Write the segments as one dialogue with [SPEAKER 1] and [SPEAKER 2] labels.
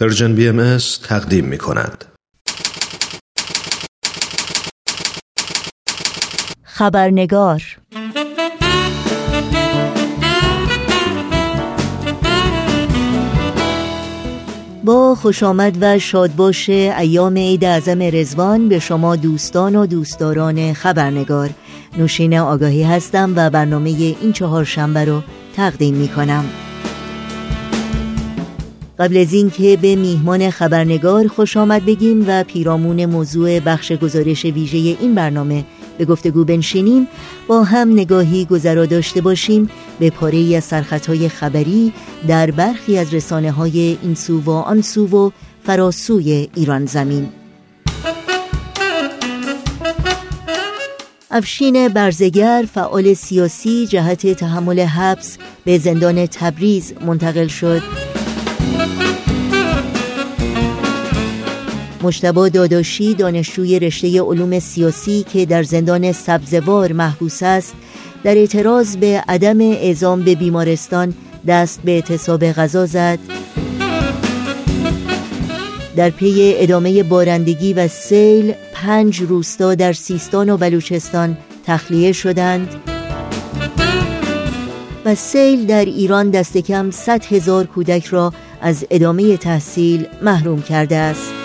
[SPEAKER 1] پرژن بی ام تقدیم می کند.
[SPEAKER 2] خبرنگار با خوش آمد و شادباش ایام عید اعظم رزوان به شما دوستان و دوستداران خبرنگار نوشین آگاهی هستم و برنامه این چهار شنبه رو تقدیم می کنم. قبل از اینکه به میهمان خبرنگار خوش آمد بگیم و پیرامون موضوع بخش گزارش ویژه این برنامه به گفتگو بنشینیم با هم نگاهی گذرا داشته باشیم به پاره از سرخطهای خبری در برخی از رسانه های این سو و آن سو و فراسوی ایران زمین. افشین برزگر فعال سیاسی جهت تحمل حبس به زندان تبریز منتقل شد. مشتبا داداشی دانشجوی رشته علوم سیاسی که در زندان سبزوار محبوس است در اعتراض به عدم اعزام به بیمارستان دست به اعتصاب غذا زد. در پی ادامه بارندگی و سیل پنج روستا در سیستان و بلوچستان تخلیه شدند. و سیل در ایران دست کم 100 هزار کودک را از ادامه تحصیل محروم کرده است.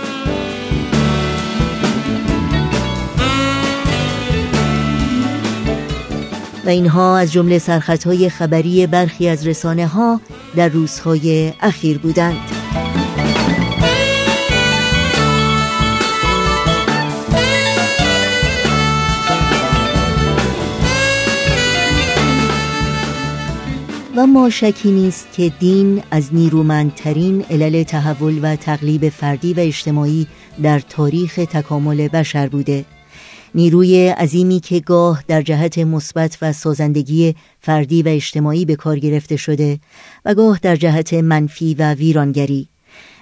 [SPEAKER 2] و اینها از جمله سرخطهای خبری برخی از رسانه ها در روزهای اخیر بودند. و ما شکی نیست که دین از نیرومندترین علل تحول و تقلیب فردی و اجتماعی در تاریخ تکامل بشر بوده. نیروی عظیمی که گاه در جهت مثبت و سازندگی فردی و اجتماعی به کار گرفته شده و گاه در جهت منفی و ویرانگری.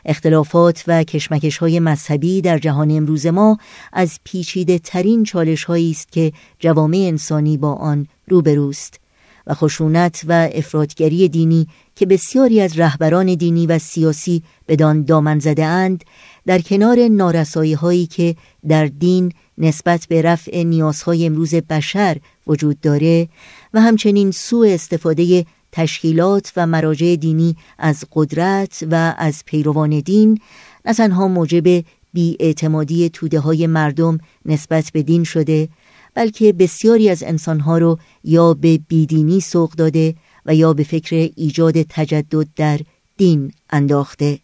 [SPEAKER 2] اختلافات و کشمکش های مذهبی در جهان امروز ما از پیچیده ترین چالش است که جوامع انسانی با آن روبروست و خشونت و افرادگری دینی که بسیاری از رهبران دینی و سیاسی بدان دامن زده اند در کنار نارسایی هایی که در دین نسبت به رفع نیازهای امروز بشر وجود داره و همچنین سوء استفاده تشکیلات و مراجع دینی از قدرت و از پیروان دین نه تنها موجب بیاعتمادی توده های مردم نسبت به دین شده بلکه بسیاری از انسانها رو یا به بیدینی سوق داده و یا به فکر ایجاد تجدد در دین انداخته.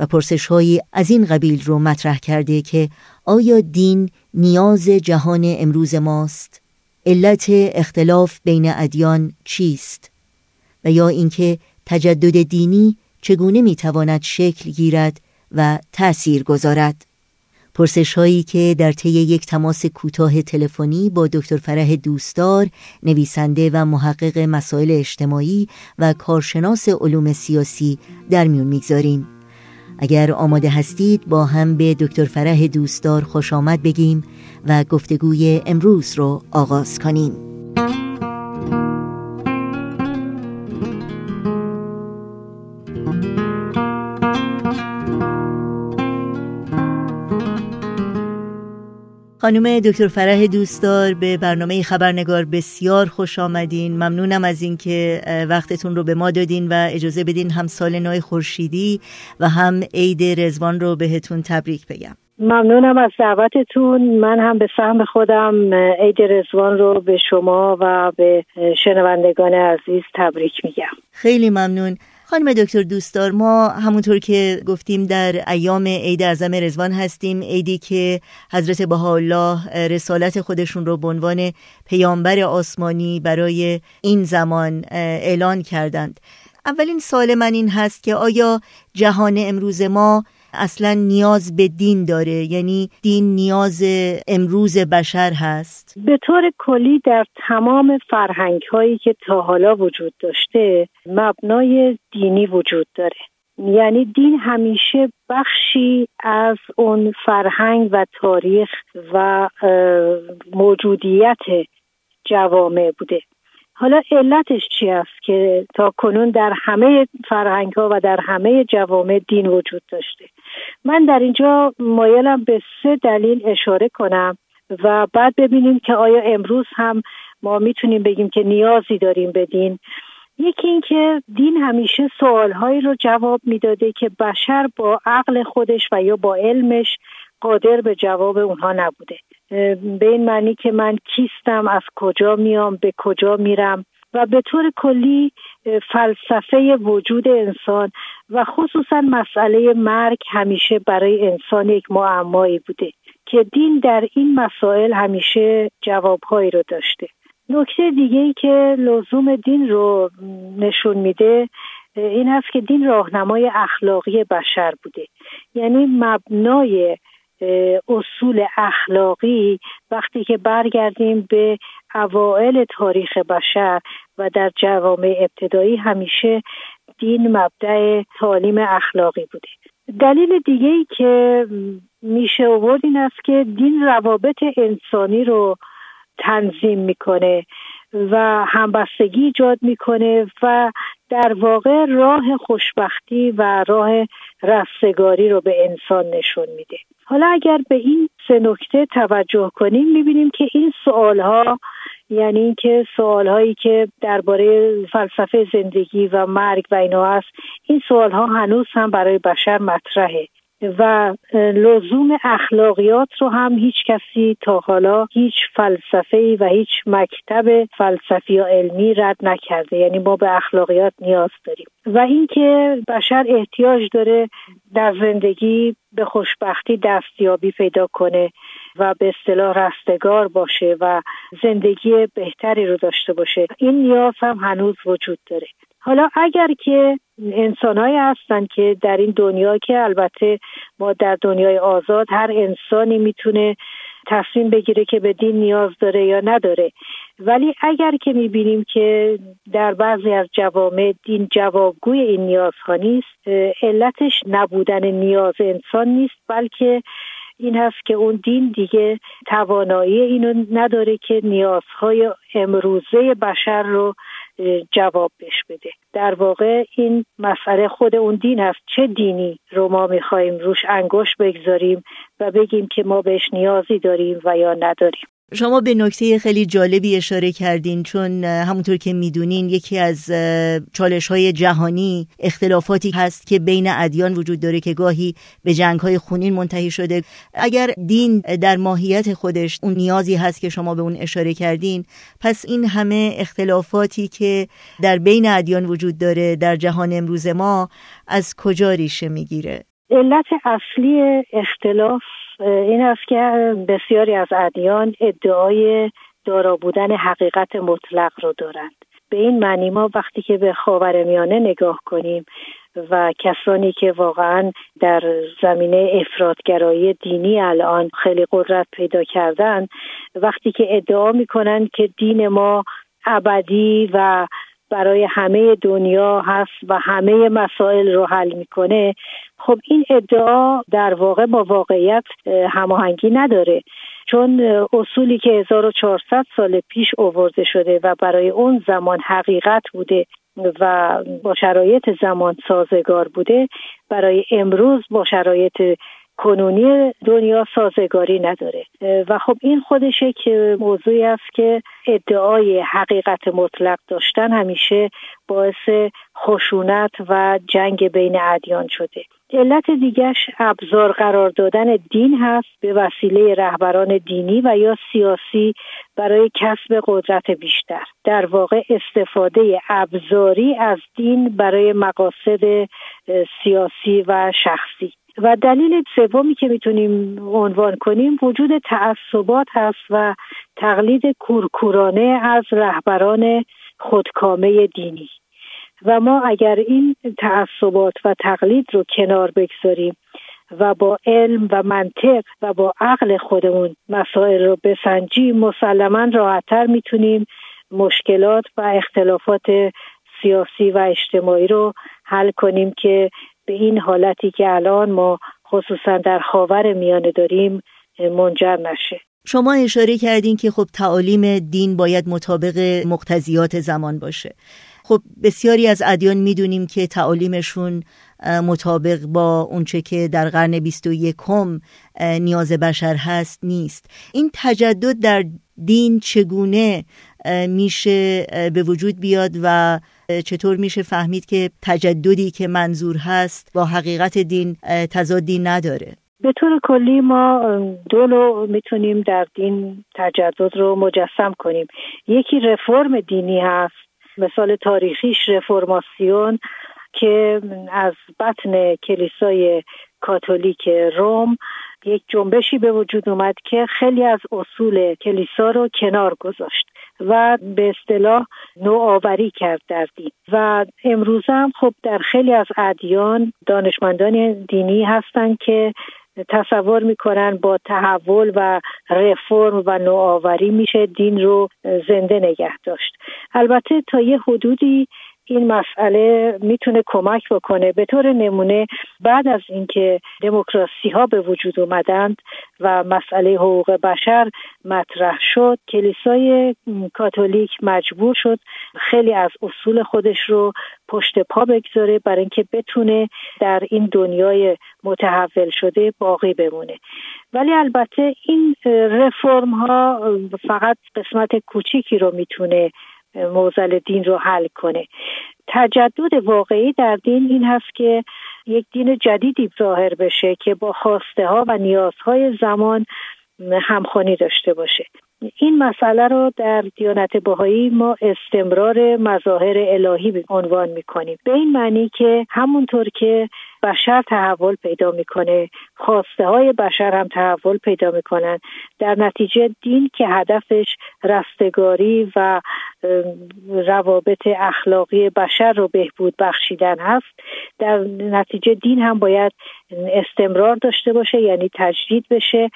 [SPEAKER 2] و پرسش هایی از این قبیل رو مطرح کرده که آیا دین نیاز جهان امروز ماست؟ علت اختلاف بین ادیان چیست؟ و یا اینکه تجدد دینی چگونه می‌تواند شکل گیرد و تأثیر گذارد؟ پرسش هایی که در طی یک تماس کوتاه تلفنی با دکتر فرح دوستدار نویسنده و محقق مسائل اجتماعی و کارشناس علوم سیاسی در میون می‌گذاریم اگر آماده هستید با هم به دکتر فرح دوستدار خوش آمد بگیم و گفتگوی امروز رو آغاز کنیم. خانم دکتر فرح دوستدار به برنامه خبرنگار بسیار خوش آمدین. ممنونم از اینکه وقتتون رو به ما دادین و اجازه بدین هم سال نو خورشیدی و هم عید رزوان رو بهتون تبریک بگم.
[SPEAKER 3] ممنونم از دعوتتون. من هم به سهم خودم عید رزوان رو به شما و به شنوندگان عزیز تبریک میگم.
[SPEAKER 2] خیلی ممنون. خانم دکتر دوستدار ما همونطور که گفتیم در ایام عید اعظم رزوان هستیم. عیدی که حضرت بهاءالله رسالت خودشون رو به عنوان پیامبر آسمانی برای این زمان اعلان کردند. اولین سال من این هست که آیا جهان امروز ما اصلا نیاز به دین داره یعنی دین نیاز امروز بشر هست؟
[SPEAKER 3] به طور کلی در تمام فرهنگ هایی که تا حالا وجود داشته مبنای دینی وجود داره. یعنی دین همیشه بخشی از اون فرهنگ و تاریخ و موجودیت جوامع بوده. حالا علتش چی است که تا کنون در همه فرهنگ ها و در همه جوامع دین وجود داشته؟ من در اینجا مایلم به سه دلیل اشاره کنم و بعد ببینیم که آیا امروز هم ما می‌تونیم بگیم که نیازی داریم به دین. یکی اینکه دین همیشه سوالهایی رو جواب می‌داده که بشر با عقل خودش و یا با علمش قادر به جواب اونها نبوده. به این معنی که من کیستم از کجا میام به کجا میرم و به طور کلی فلسفه وجود انسان و خصوصا مسئله مرگ همیشه برای انسان یک معمایی بوده که دین در این مسائل همیشه جوابهایی رو داشته. نکته دیگه ای که لزوم دین رو نشون میده این هست که دین راهنمای اخلاقی بشر بوده. یعنی مبنای اصول اخلاقی وقتی که برگردیم به اوائل تاریخ بشر و در جوامع ابتدایی همیشه دین مبدع تعالیم اخلاقی بوده. دلیل دیگه ای که میشه آورد این است که دین روابط انسانی رو تنظیم می‌کنه. و همبستگی ایجاد می‌کنه و در واقع راه خوشبختی و راه رستگاری رو به انسان نشون میده. حالا اگر به این سه نکته توجه کنیم می‌بینیم که این سوال ها یعنی اینکه سوال هایی که درباره فلسفه زندگی و مرگ و اینا هست این سوال ها هنوز هم برای بشر مطرحه. و لزوم اخلاقیات رو هم هیچ کسی تا حالا هیچ فلسفه و هیچ مکتب فلسفی یا علمی رد نکرده. یعنی ما به اخلاقیات نیاز داریم. و اینکه بشر احتیاج داره در زندگی به خوشبختی دستیابی پیدا کنه و به اصطلاح رستگار باشه و زندگی بهتری رو داشته باشه. این نیاز هم هنوز وجود داره. حالا اگر که انسانهایی هستن که در این دنیا که البته ما در دنیای آزاد هر انسانی می‌تونه تصمیم بگیره که به دین نیاز داره یا نداره. ولی اگر که می‌بینیم که در بعضی از جوامع دین جوابگوی این نیازها نیست علتش نبودن نیاز انسان نیست بلکه این هست که اون دین دیگه توانایی اینو نداره که نیازهای امروزه بشر رو جواب بش بده. در واقع این مسئله خود اون دین هست. چه دینی رو ما می‌خواهیم روش انگشت بگذاریم و بگیم که ما بهش نیازی داریم و یا نداریم.
[SPEAKER 2] شما به نکته خیلی جالبی اشاره کردین چون همونطور که می‌دونین یکی از چالش های جهانی اختلافاتی هست که بین ادیان وجود داره که گاهی به جنگ های خونین منتهی شده. اگر دین در ماهیت خودش اون نیازی هست که شما به اون اشاره کردین پس این همه اختلافاتی که در بین ادیان وجود داره در جهان امروز ما از کجا ریشه می‌گیره؟
[SPEAKER 3] علت اصلی اختلاف این است که بسیاری از ادیان ادعای دارا بودن حقیقت مطلق رو دارند. به این معنی ما وقتی که به خاورمیانه نگاه کنیم و کسانی که واقعا در زمینه افرادگرایی دینی الان خیلی قدرت پیدا کردن وقتی که ادعا می‌کنن که دین ما ابدی و برای همه دنیا هست و همه مسائل رو حل می‌کنه. خب این ادعا در واقع با واقعیت هماهنگی نداره. چون اصولی که 1400 سال پیش اوورده شده و برای اون زمان حقیقت بوده و با شرایط زمان سازگار بوده برای امروز با شرایط کنونی دنیا سازگاری نداره. و خب این خودشه که موضوعی است که ادعای حقیقت مطلق داشتن همیشه باعث خشونت و جنگ بین ادیان شده. علت دیگرش ابزار قرار دادن دین هست به وسیله رهبران دینی و یا سیاسی برای کسب قدرت بیشتر. در واقع استفاده ابزاری از دین برای مقاصد سیاسی و شخصی. و دلیل سومی که می‌تونیم عنوان کنیم وجود تعصبات هست و تقلید کورکورانه از رهبران خودکامه دینی. و ما اگر این تعصبات و تقلید رو کنار بگذاریم و با علم و منطق و با عقل خودمون مسائل رو بسنجیم مسلما راحتتر می‌تونیم مشکلات و اختلافات سیاسی و اجتماعی رو حل کنیم که به این حالتی که الان ما خصوصا در خاور میانه داریم منجر نشه.
[SPEAKER 2] شما اشاره کردین که خب تعالیم دین باید مطابق مقتضیات زمان باشه. خب بسیاری از ادیان می‌دونیم که تعالیمشون مطابق با اونچه که در قرن 21 نیاز بشر هست نیست. این تجدد در دین چگونه میشه به وجود بیاد و چطور میشه فهمید که تجددی که منظور هست با حقیقت دین تضادی نداره؟
[SPEAKER 3] به طور کلی ما دو نوع می‌تونیم در دین تجدد رو مجسم کنیم. یکی رفرم دینی هست مثال تاریخیش رفرماسیون که از بطن کلیسای کاتولیک روم یک جنبشی به وجود اومد که خیلی از اصول کلیسا رو کنار گذاشت. و به اصطلاح نوآوری کرد در دین. و امروز هم خب در خیلی از ادیان دانشمندان دینی هستند که تصور می‌کنن با تحول و رفرم و نوآوری میشه دین رو زنده نگه داشت. البته تا یه حدودی این مسئله می‌تونه کمک بکنه به طور نمونه بعد از اینکه دموکراسی ها به وجود اومدند و مسئله حقوق بشر مطرح شد کلیسای کاتولیک مجبور شد خیلی از اصول خودش رو پشت پا بگذاره برای اینکه بتونه در این دنیای متحول شده باقی بمونه. ولی البته این رفرم ها فقط قسمت کوچیکی رو می‌تونه موزل دین رو حل کنه. تجدد واقعی در دین این هست که یک دین جدیدی ظاهر بشه که با خواسته ها و نیازهای زمان همخوانی داشته باشه. این مسئله رو در دیانت بهایی ما استمرار مظاهر الهی عنوان می‌کنیم. به این معنی که همونطور که بشر تحول پیدا می‌کنه. خواسته های بشر هم تحول پیدا می‌کنن. در نتیجه دین که هدفش رستگاری و روابط اخلاقی بشر رو بهبود بخشیدن هست در نتیجه دین هم باید استمرار داشته باشه یعنی تجدید بشه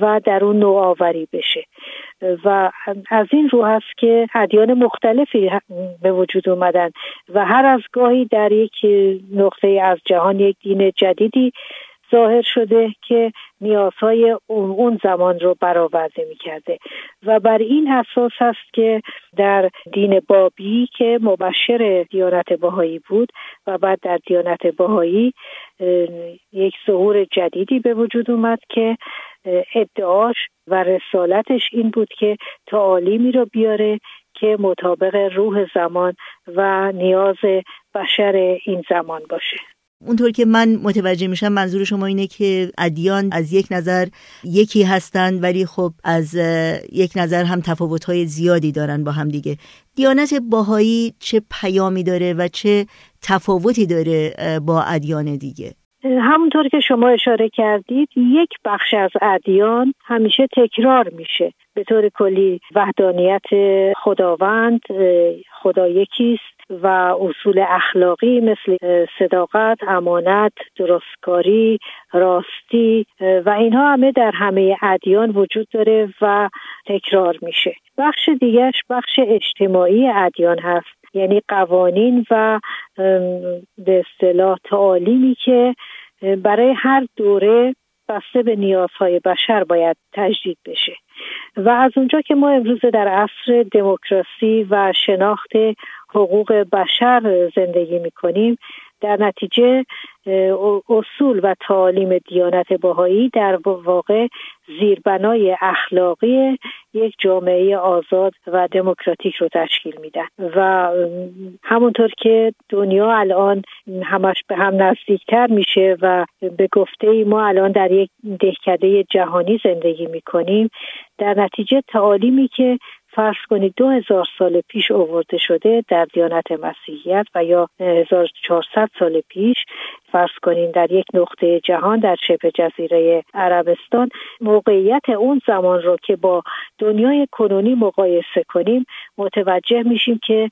[SPEAKER 3] و در اون نوآوری بشه. و از این رو هست که ادیان مختلفی به وجود اومدن و هر از گاهی در یک نقطه از جهان یک دین جدیدی ظاهر شده که نیازهای اون زمان رو برآورده می‌کرده. و بر این اساس هست که در دین بابی که مبشر دیانت باهایی بود و بعد در دیانت باهایی یک ظهور جدیدی به وجود اومد که ادعاش و رسالتش این بود که تعالیمی رو بیاره که مطابق روح زمان و نیاز بشر این زمان باشه.
[SPEAKER 2] اونطور که من متوجه میشم منظور شما اینه که ادیان از یک نظر یکی هستند ولی خب از یک نظر هم تفاوت‌های زیادی دارن با هم دیگه. دیانت باهایی چه پیامی داره و چه تفاوتی داره با ادیان دیگه؟
[SPEAKER 3] همونطور که شما اشاره کردید یک بخش از ادیان همیشه تکرار میشه. به طور کلی وحدانیت خداوند خدا یکیست. و اصول اخلاقی مثل صداقت، امانت، درستکاری، راستی و اینها همه در همه ادیان وجود داره و تکرار میشه. بخش دیگرش بخش اجتماعی ادیان هست یعنی قوانین و به اصطلاح تعالیمی که برای هر دوره بسته به نیازهای بشر باید تجدید بشه و از اونجا که ما امروز در عصر دموکراسی و شناخت حقوق بشر زندگی می‌کنیم. در نتیجه اصول و تعالیم دیانت باهایی در واقع زیربنای اخلاقی یک جامعه آزاد و دموکراتیک رو تشکیل میدن. و همونطور که دنیا الان همش به هم نزدیکتر میشه و به گفته ای ما الان در یک دهکده جهانی زندگی می‌کنیم در نتیجه تعالیمی که فرض کنید دو سال پیش اوورده شده در دیانت مسیحیت و یا 1400 سال پیش فرض کنید در یک نقطه جهان در شبه جزیره عربستان موقعیت اون زمان رو که با دنیای کنونی مقایسه کنیم متوجه میشیم که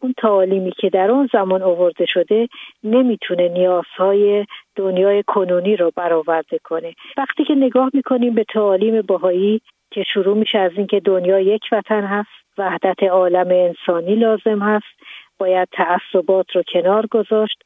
[SPEAKER 3] اون تعالیمی که در اون زمان آورده شده نمی‌تونه نیازهای دنیای کنونی رو برآورده کنه. وقتی که نگاه می‌کنیم به تعالیم باهایی که شروع میشه از اینکه دنیا یک وطن هست وحدت عالم انسانی لازم هست. باید تعصبات رو کنار گذاشت.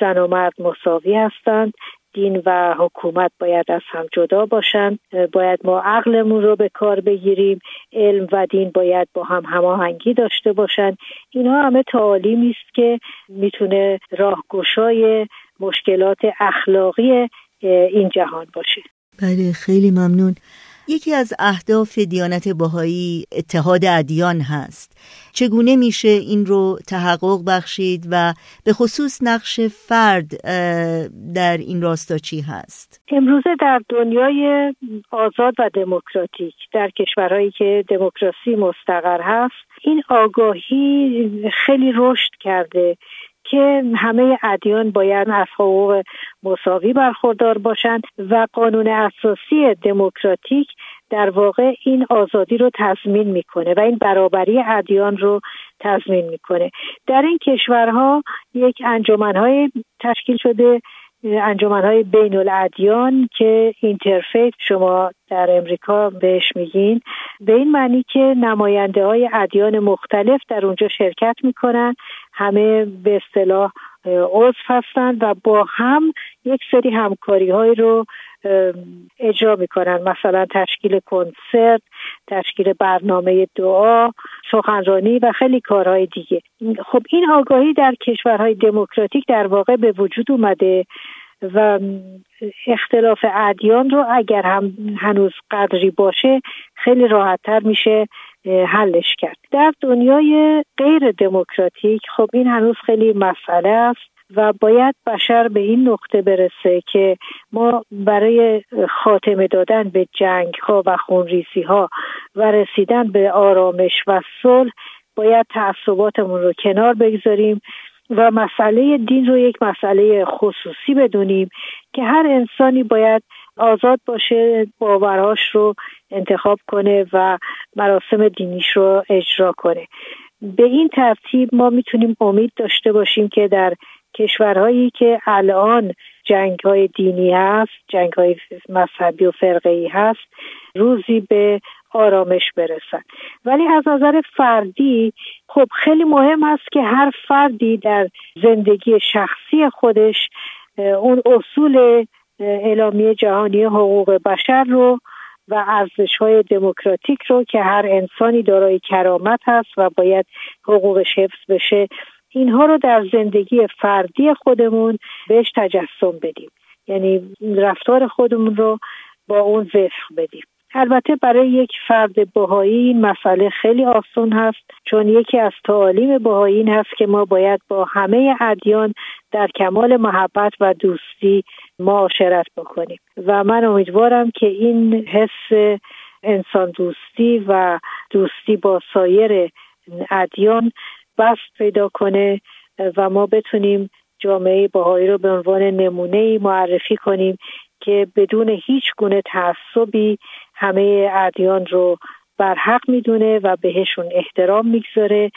[SPEAKER 3] زن و مرد مساوی هستند. دین و حکومت باید از هم جدا باشند باید ما عقلمون رو به کار بگیریم. علم و دین باید با هم هماهنگی داشته باشند اینها همه تعالیمی است که می‌تونه راهگشای مشکلات اخلاقی این جهان باشه.
[SPEAKER 2] بله خیلی ممنون. یکی از اهداف دیانت باهایی اتحاد ادیان هست. چگونه میشه این رو تحقق بخشید و به خصوص نقش فرد در این راستا چی هست؟
[SPEAKER 3] امروزه در دنیای آزاد و دموکراتیک در کشورهایی که دموکراسی مستقر هست این آگاهی خیلی رشد کرده. که همه ادیان باید از حقوق مساوی برخوردار باشند و قانون اساسی دموکراتیک در واقع این آزادی رو تضمین می‌کنه و این برابری ادیان رو تضمین می‌کنه. در این کشورها یک انجمنهای تشکیل شده انجمنهای بین الادیان که اینترفیت شما در امریکا بهش میگین. به این معنی که نماینده های ادیان مختلف در اونجا شرکت می‌کنن. همه به اصطلاح عضو هستند و با هم یک سری همکاری های رو اجرا می‌کنن. مثلا تشکیل کنسرت تشکیل برنامه دعا سخنرانی و خیلی کارهای دیگه. خب این آگاهی در کشورهای دموکراتیک در واقع به وجود اومده و اختلاف ادیان رو اگر هم هنوز قدری باشه خیلی راحتتر میشه حلش کرد. در دنیای غیر دموکراتیک خب این هنوز خیلی مسئله است. و باید بشر به این نقطه برسه که ما برای خاتمه دادن به جنگ ها و خونریزی ها و رسیدن به آرامش و صلح باید تعصباتمون رو کنار بگذاریم و مسئله دین رو یک مسئله خصوصی بدونیم که هر انسانی باید آزاد باشه باورهاش رو انتخاب کنه و مراسم دینیش رو اجرا کنه. به این ترتیب ما می‌تونیم امید داشته باشیم که در کشورهایی که الان جنگ های دینی هست جنگ های مذهبی و فرقه ای هست روزی به آرامش برسن. ولی از نظر فردی خب خیلی مهم هست که هر فردی در زندگی شخصی خودش اون اصول اعلامیه جهانی حقوق بشر رو و ارزش های دموکراتیک رو که هر انسانی دارای کرامت هست و باید حقوقش حفظ بشه اینها رو در زندگی فردی خودمون بهش تجسم بدیم. یعنی رفتار خودمون رو با اون وفق بدیم. البته برای یک فرد بهایی این مسئله خیلی آسان هست چون یکی از تعالیم بهایی این هست که ما باید با همه ادیان در کمال محبت و دوستی معاشرت بکنیم. و من امیدوارم که این حس انسان دوستی و دوستی با سایر ادیان بست پیدا کنه و ما بتونیم جامعه باهایی رو به عنوان نمونه معرفی کنیم که بدون هیچ گونه تعصبی همه ادیان رو برحق می‌دونه و بهشون احترام می‌گذاره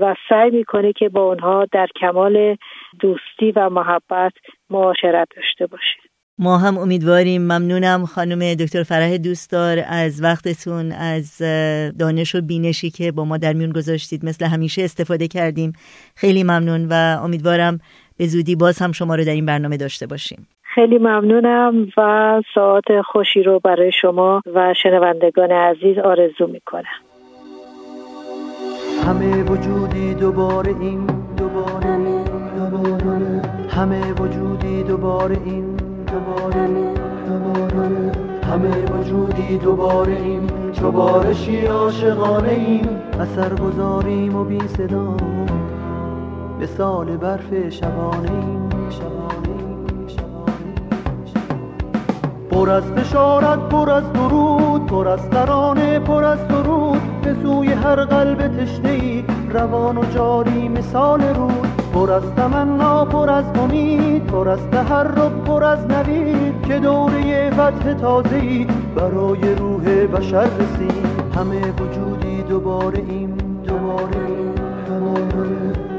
[SPEAKER 3] و سعی می‌کنه که با اونها در کمال دوستی و محبت معاشرت داشته باشه.
[SPEAKER 2] ما هم امیدواریم. ممنونم خانم دکتر فرح دوستدار از وقتتون از دانش و بینشی که با ما در میون گذاشتید. مثل همیشه استفاده کردیم. خیلی ممنون و امیدوارم به زودی باز هم شما رو در این برنامه داشته باشیم.
[SPEAKER 3] خیلی ممنونم و ساعت خوشی رو برای شما و شنوندگان عزیز آرزو می‌کنم.
[SPEAKER 4] همه وجودی دوباره این دوباره دوباره همه وجودی دوباره این. دوباره همه وجودی دوباره ایم. چو بارشی عاشقانه ایم. اثر گذاریم و بی صدا. به سال برف شبانه ایم. پر از بشارت پر از درود پر از ترانه پر از درود. به سوی هر قلب تشنه ای روان و جاری مثال رود. پر از تمنا پر از امید پر از تحرک پر از نوید که دوره فتح تازه برای روح بشر رسید. همه وجودی دوباره ایم دوباره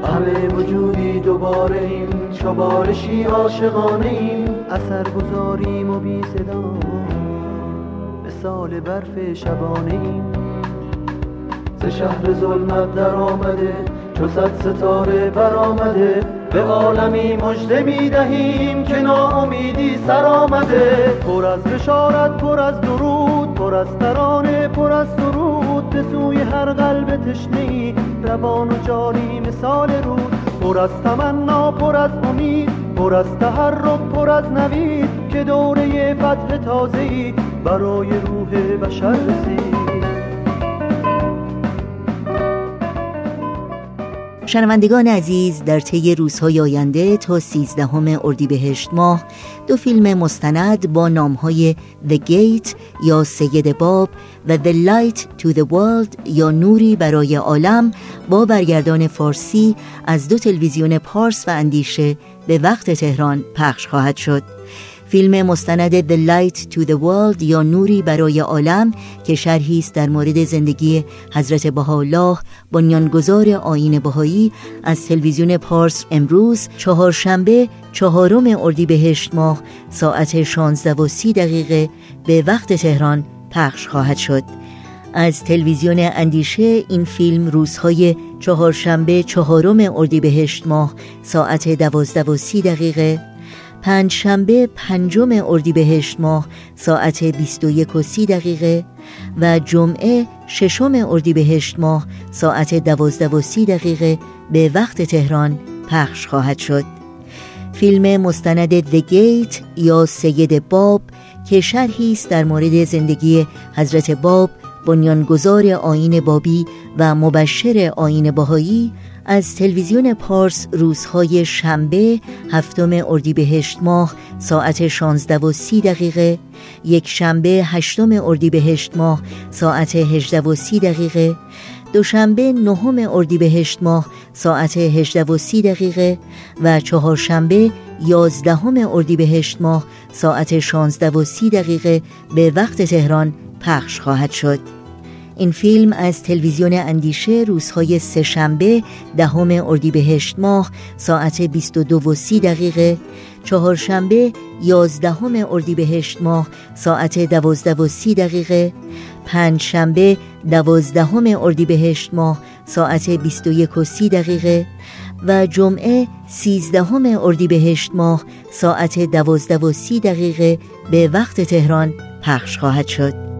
[SPEAKER 4] همه وجودی دوباره ایم چوبارشی عاشقانه ایم. اثر گذاریم و بی صدا مثال برف شبانه ایم. ز شهر ظلمت در آمده چو صد ستاره برآمده. به عالمی مژده می دهیم که ناامیدی سر آمده پر از بشارت پر از درود پر از ترانه پر از سرود. به سوی هر قلب تشنه روان و جاری مثال رود پر از تمنا پر از امید پر از تحرک پر از نوید. که دوره فتح تازه‌ای برای روح بشر رسید.
[SPEAKER 2] شنوندگان عزیز در طی روزهای آینده تا سیزدهم اردیبهشت ماه دو فیلم مستند با نامهای The Gate یا سید باب و The Light to the World یا نوری برای عالم با برگردان فارسی از دو تلویزیون پارس و اندیشه به وقت تهران پخش خواهد شد. فیلم مستند The Light to the World یا نوری برای عالم که شرحی است در مورد زندگی حضرت بهاءالله بنیانگذار آیین بهایی از تلویزیون پارس امروز چهارشنبه چهارم اردیبهشت ماه ساعت 16 و 30 دقیقه به وقت تهران پخش خواهد شد. از تلویزیون اندیشه این فیلم روزهای چهارشنبه چهارم اردیبهشت ماه ساعت دوازده و سی دقیقه پنج شنبه پنجم اردیبهشت ماه ساعت 21 و 30 دقیقه و جمعه ششم اردیبهشت ماه ساعت 12 و 30 دقیقه به وقت تهران پخش خواهد شد. فیلم مستند The Gate یا سید باب که شرحی است در مورد زندگی حضرت باب بنیانگذار آین بابی و مبشر آین باهایی از تلویزیون پارس روزهای شنبه هفتم اردیبهشت ماه ساعت 16 و 30 دقیقه یک شنبه هشتم اردیبهشت ماه ساعت 18 و 30 دقیقه دوشنبه نهم اردیبهشت ماه ساعت 18 و 30 دقیقه و چهارشنبه یازدهم اردیبهشت ماه ساعت 16 و 30 دقیقه به وقت تهران پخش خواهد شد. این فیلم از تلویزیون اندیشه روزهای سهشنبه دهم اردیبهشت ماه ساعت 22 و 30 دقیقه. چهارشنبه یازدهم اردیبهشت ماه ساعت 12 و 30 دقیقه. پنجشنبه دوازدهم اردیبهشت ماه ساعت 21 و 30 دقیقه. و جمعه سیزدهم اردیبهشت ماه ساعت 12 و 30 دقیقه. به وقت تهران پخش خواهد شد.